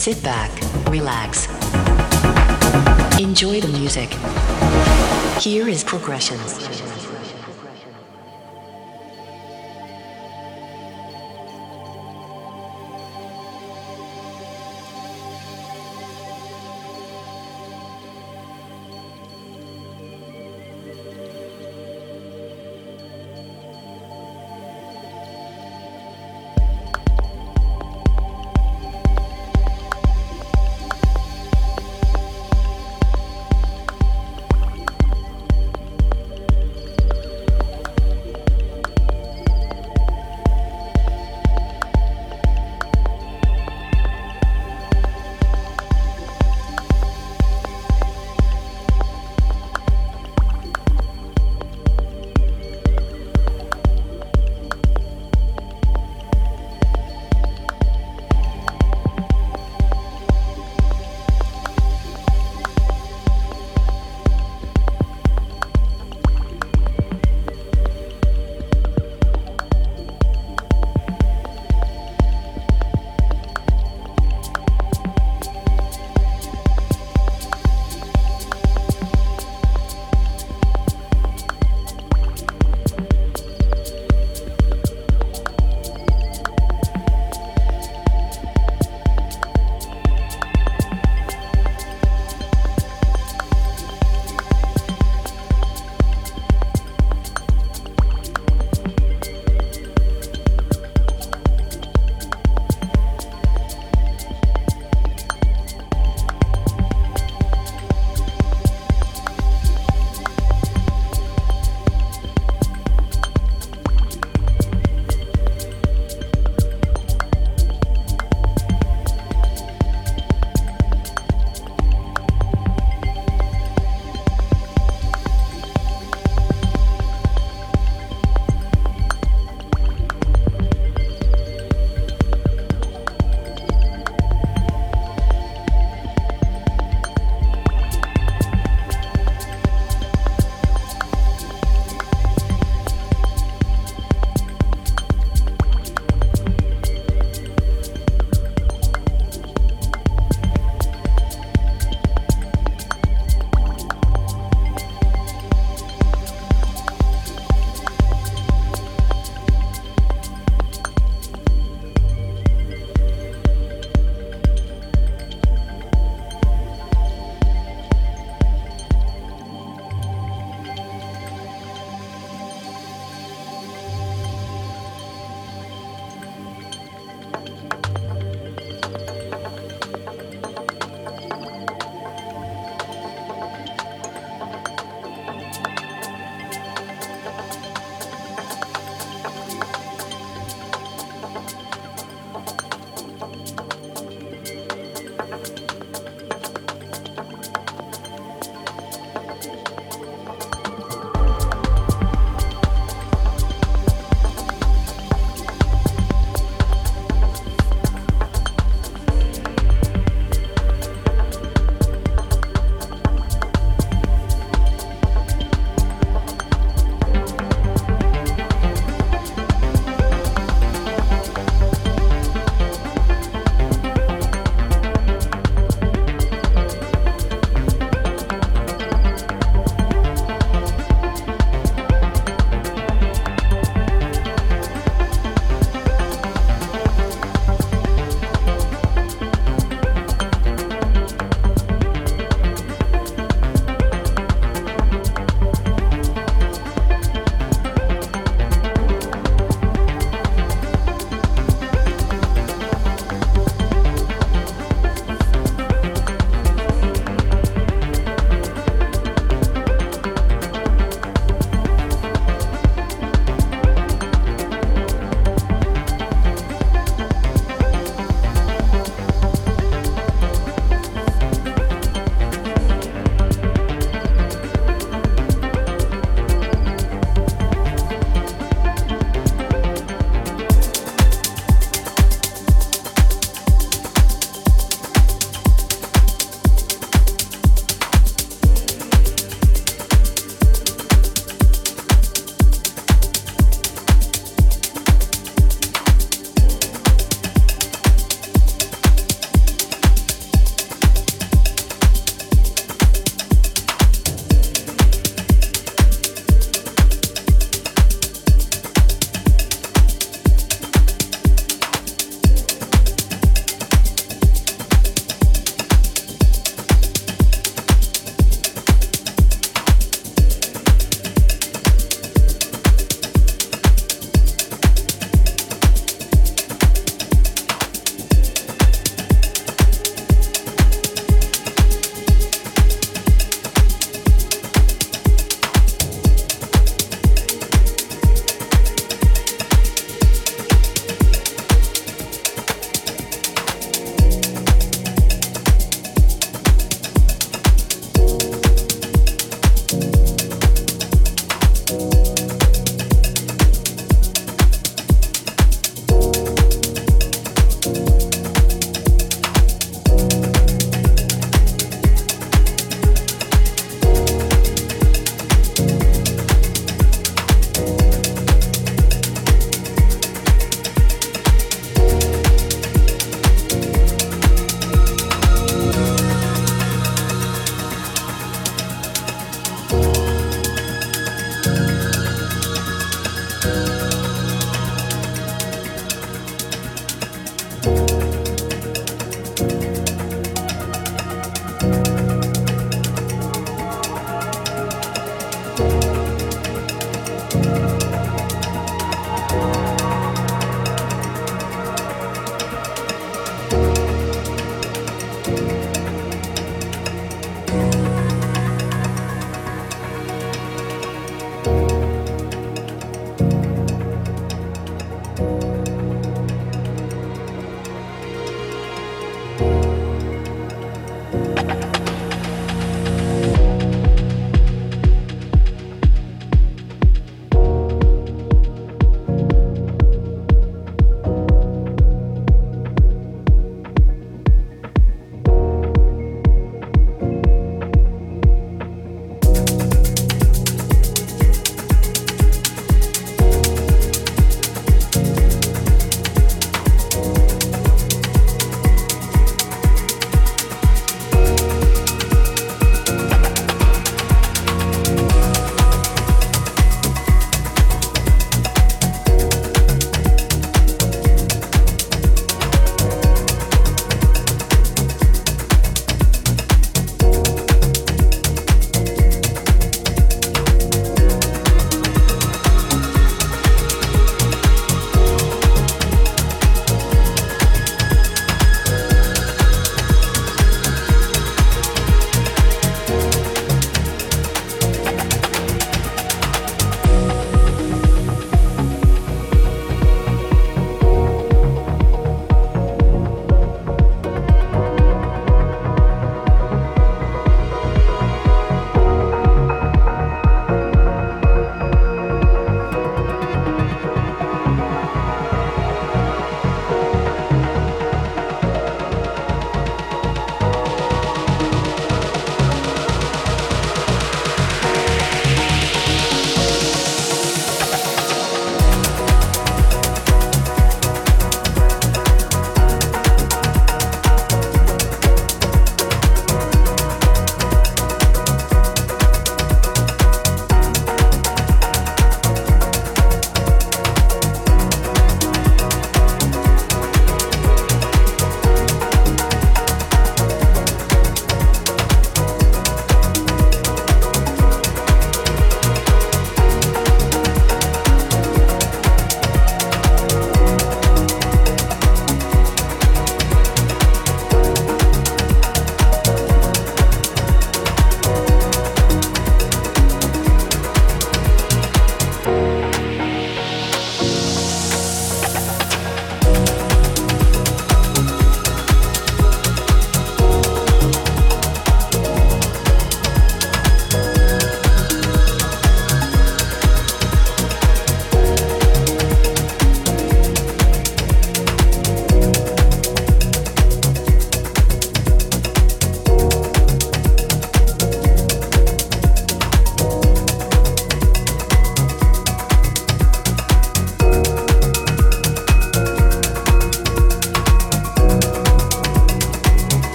Sit back, relax. Enjoy the music. Here is Progressions.